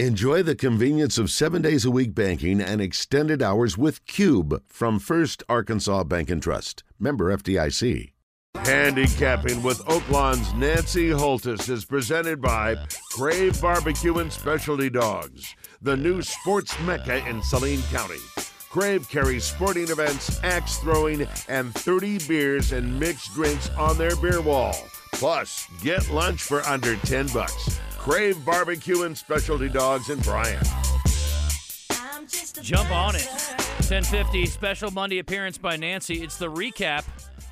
Enjoy the convenience of seven days a week banking and extended hours with Cube from First Arkansas Bank and Trust. Member FDIC. Handicapping with Oaklawn's Nancy Holthus is presented by Crave Barbecue and Specialty Dogs, the new sports mecca in Saline County. Crave carries sporting events, axe throwing, and 30 beers and mixed drinks on their beer wall. Plus, get lunch for under 10 bucks. Crave Barbecue and Specialty Dogs in Bryant. Jump on it. 1050 special Monday appearance by Nancy. It's the recap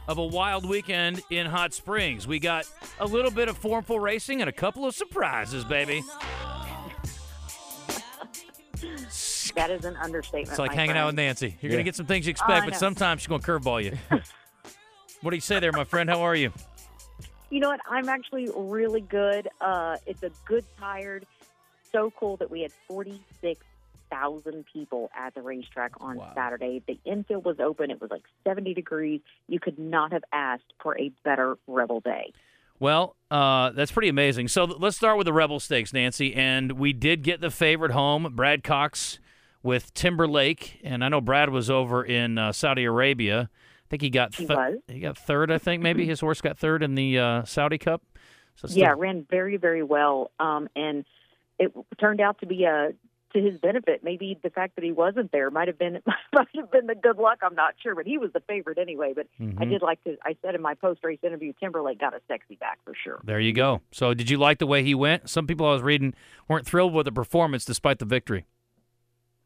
of a wild weekend in Hot Springs. We got a little bit of formful racing and a couple of surprises, baby. That is an understatement. It's like my hanging out with. Nancy. You're going to get some things you oh, expect, I but sometimes she's going to curveball you. what do you say there, my friend? How are you? You know what? I'm actually really good. Uh, it's a good tired. So cool that we had 46,000 people at the racetrack on Wow. Saturday. The infield was open. It was like 70 degrees. You could not have asked for a better Rebel day. Well, uh, that's pretty amazing. So let's start with the Rebel Stakes, Nancy. And we did get the favorite home, Brad Cox with Timberlake. And I know Brad was over in uh, Saudi Arabia. I think he got He th- was. he got third. I think maybe his horse got third in the uh, Saudi Cup. So still- Yeah, ran very, very well. Um, and it turned out to be a to his benefit. Maybe the fact that he wasn't there might have been might have been the good luck. I'm not sure, but he was the favorite anyway. But I Mhm. did like to. I said in my post race interview, Timberlake got a sexy back for sure. There you go. So did you like the way he went? Some people I was reading weren't thrilled with the performance despite the victory.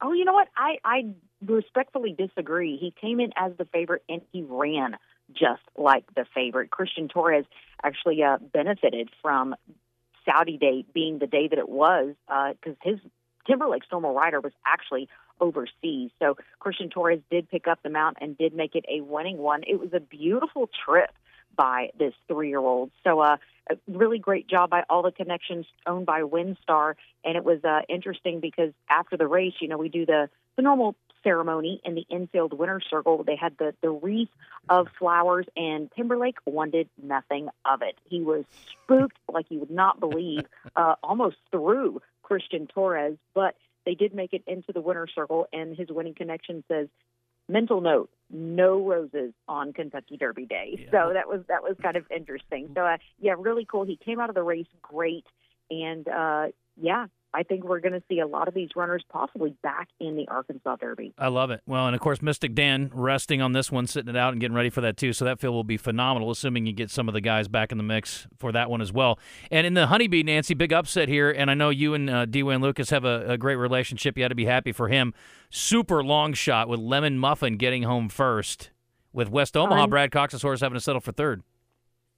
Oh, you know what? I I respectfully disagree. He came in as the favorite and he ran just like the favorite. Christian Torres actually uh, benefited from Saudi Day being the day that it was because his Timberlake's normal rider was actually overseas. So Christian Torres did pick up the mount and did make it a winning one. It was a beautiful trip by this three-year-old. So uh, a really great job by all the connections owned by WinStar. And it was uh, interesting because after the race, you know, we do the, the normal ceremony in the infield winner circle. They had the, the wreath of flowers, and Timberlake wanted nothing of it. He was spooked like you would not believe, uh, almost through Christian Torres, but they did make it into the winner circle, and his winning connection says, mental note no roses on kentucky derby day Yeah. so that was that was kind of interesting so uh, yeah really cool he came out of the race great and uh yeah i think we're going to see a lot of these runners possibly back in the arkansas derby I love it. Well, and of course, Mystic Dan resting on this one, sitting it out and getting ready for that too. So that field will be phenomenal, assuming you get some of the guys back in the mix for that one as well. And in the Honeybee, Nancy, big upset here. And I know you and uh, D. Wayne Lukas have a, a great relationship. You had to be happy for him. Super long shot with Lemon Muffin getting home first. With West Omaha, Un- Brad Cox's horse having to settle for third.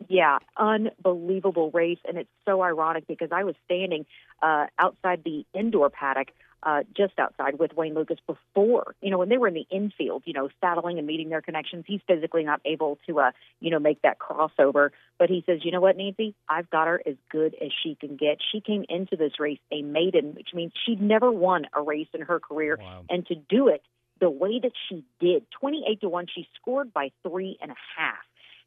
Yeah, unbelievable race, and it's so ironic because I was standing uh, outside the indoor paddock, uh, just outside with Wayne Lukas before, you know, when they were in the infield, you know, saddling and meeting their connections. He's physically not able to, uh, you know, make that crossover, but he says, you know what, Nancy, I've got her as good as she can get. She came into this race a maiden, which means she'd never won a race in her career, Wow. and to do it the way that she did, twenty-eight to one, she scored by three and a half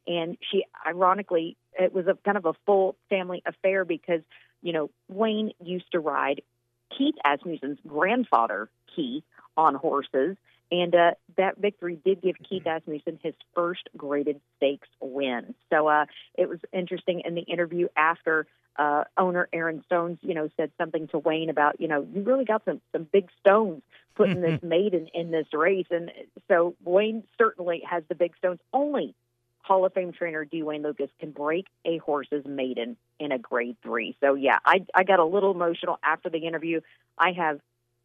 and she ironically it was a kind of a full family affair because you know Wayne used to ride Keith Asmussen's grandfather Keith on horses and uh, that victory did give Keith Asmussen his first graded stakes win. So uh, it was interesting in the interview after uh, owner Aaron Stones, you know, said something to Wayne about, you know, you really got some some big stones putting this maiden in this race, and so Wayne certainly has the big stones. Only Hall of Fame trainer D. Wayne Lukas can break a horse's maiden in a grade three. So yeah, I I got a little emotional after the interview. I have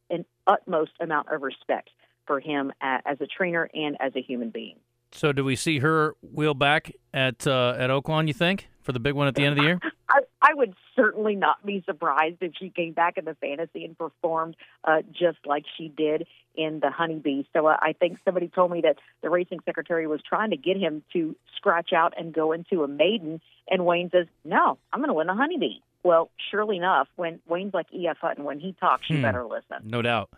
an utmost amount of respect for him uh, as a trainer and as a human being. So do we see her wheel back at uh, at Oaklawn? You think for the big one at the end of the year? I, I would certainly not be surprised if she came back in the fantasy and performed uh, just like she did in the Honeybee. So uh, I think somebody told me that the racing secretary was trying to get him to scratch out and go into a maiden, and Wayne says, "No, I'm going to win the Honeybee." Well, surely enough, when Wayne's like E.F. Hutton, when he talks, you Hmm. better listen. No doubt.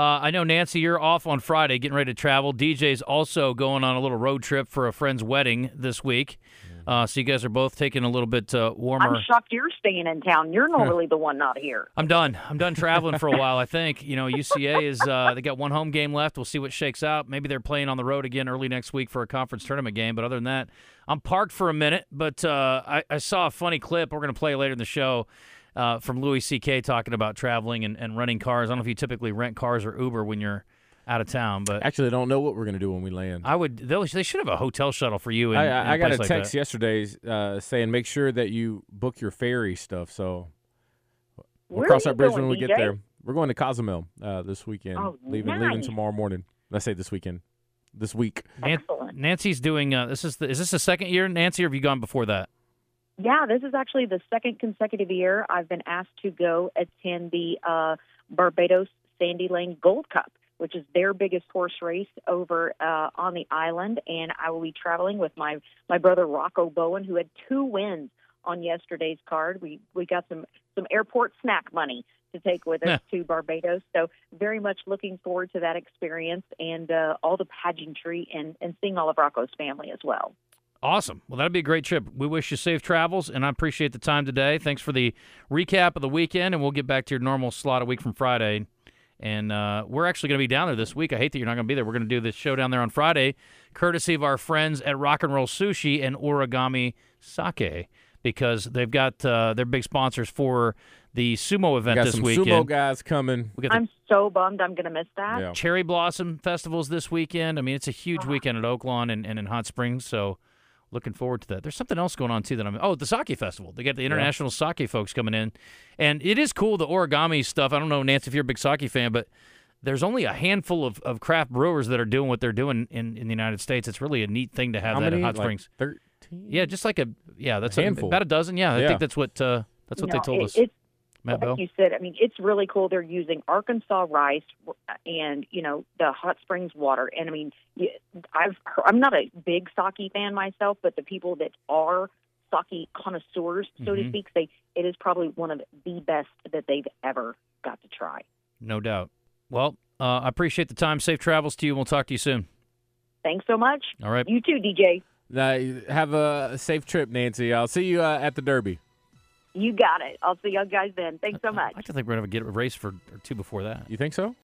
Uh, I know Nancy, you're off on Friday, getting ready to travel. DJ's also going on a little road trip for a friend's wedding this week. Uh, so you guys are both taking a little bit uh, warmer. I'm shocked you're staying in town. You're normally the one not here. I'm done. I'm done traveling for a while. I think you know UCA is. Uh, they got one home game left. We'll see what shakes out. Maybe they're playing on the road again early next week for a conference tournament game. But other than that, I'm parked for a minute. But uh, I, I, saw a funny clip. We're going to play later in the show. Uh, from Louis C.K. talking about traveling and, and renting cars. I don't know if you typically rent cars or Uber when you're out of town, but actually, I don't know what we're going to do when we land. I would. They should have a hotel shuttle for you. In, I, in I a got a like text that. yesterday uh, saying make sure that you book your ferry stuff. So we'll Where cross that bridge you when we going, get there. We're going to Cozumel uh, this weekend. Oh, leaving leaving tomorrow morning. Let's say this weekend. This week. Excellent. Nancy's doing. Uh, this is the, is this the second year, Nancy, or have you gone before that? Yeah, this is actually the second consecutive year I've been asked to go attend the uh, Barbados Sandy Lane Gold Cup, which is their biggest horse race over uh, on the island. And I will be traveling with my my brother Rocco Bowen, who had two wins on yesterday's card. We we got some some airport snack money to take with us to Barbados. So very much looking forward to that experience and uh, all the pageantry and and seeing all of Rocco's family as well. Awesome. Well, that'd be a great trip. We wish you safe travels, and I appreciate the time today. Thanks for the recap of the weekend, and we'll get back to your normal slot a week from Friday. And uh, we're actually going to be down there this week. I hate that you're not going to be there. We're going to do this show down there on Friday, courtesy of our friends at Rock and Roll Sushi and Origami Sake, because they've got uh, their big sponsors for the sumo event We event got this some weekend. sumo guys coming. We got the I'm so bummed I'm going to miss that. Yeah. Cherry Blossom Festivals this weekend. I mean, it's a huge weekend at Oaklawn and, and in Hot Springs, so looking forward to that. There's something else going on too that I'm. Oh, the Sake Festival. They got the international sake folks coming in, and it is cool the origami stuff. I don't know, Nancy, if you're a big sake fan, but there's only a handful of, of craft brewers that are doing what they're doing in, in the United States. It's really a neat thing to have How that many? in Hot Like Springs. Thirteen. Yeah, just like a yeah, that's A a- handful. about a dozen. Yeah, I Yeah. think that's what uh, that's what You they told it- us. It's Matt like Bell. you said. I mean, it's really cool. They're using Arkansas rice and you know the hot springs water. And I mean, I've heard, I'm not a big sake fan myself, but the people that are sake connoisseurs, so to Mhm. speak, say it is probably one of the best that they've ever got to try. No doubt. Well, uh, I appreciate the time. Safe travels to you. We'll talk to you soon. Thanks so much. All right. You too, DJ. Now, have a safe trip, Nancy. I'll see you uh, at the Derby. You got it. I'll see y'all guys then. Thanks so much. I like to think we're going to get a race for or two before that. You think so?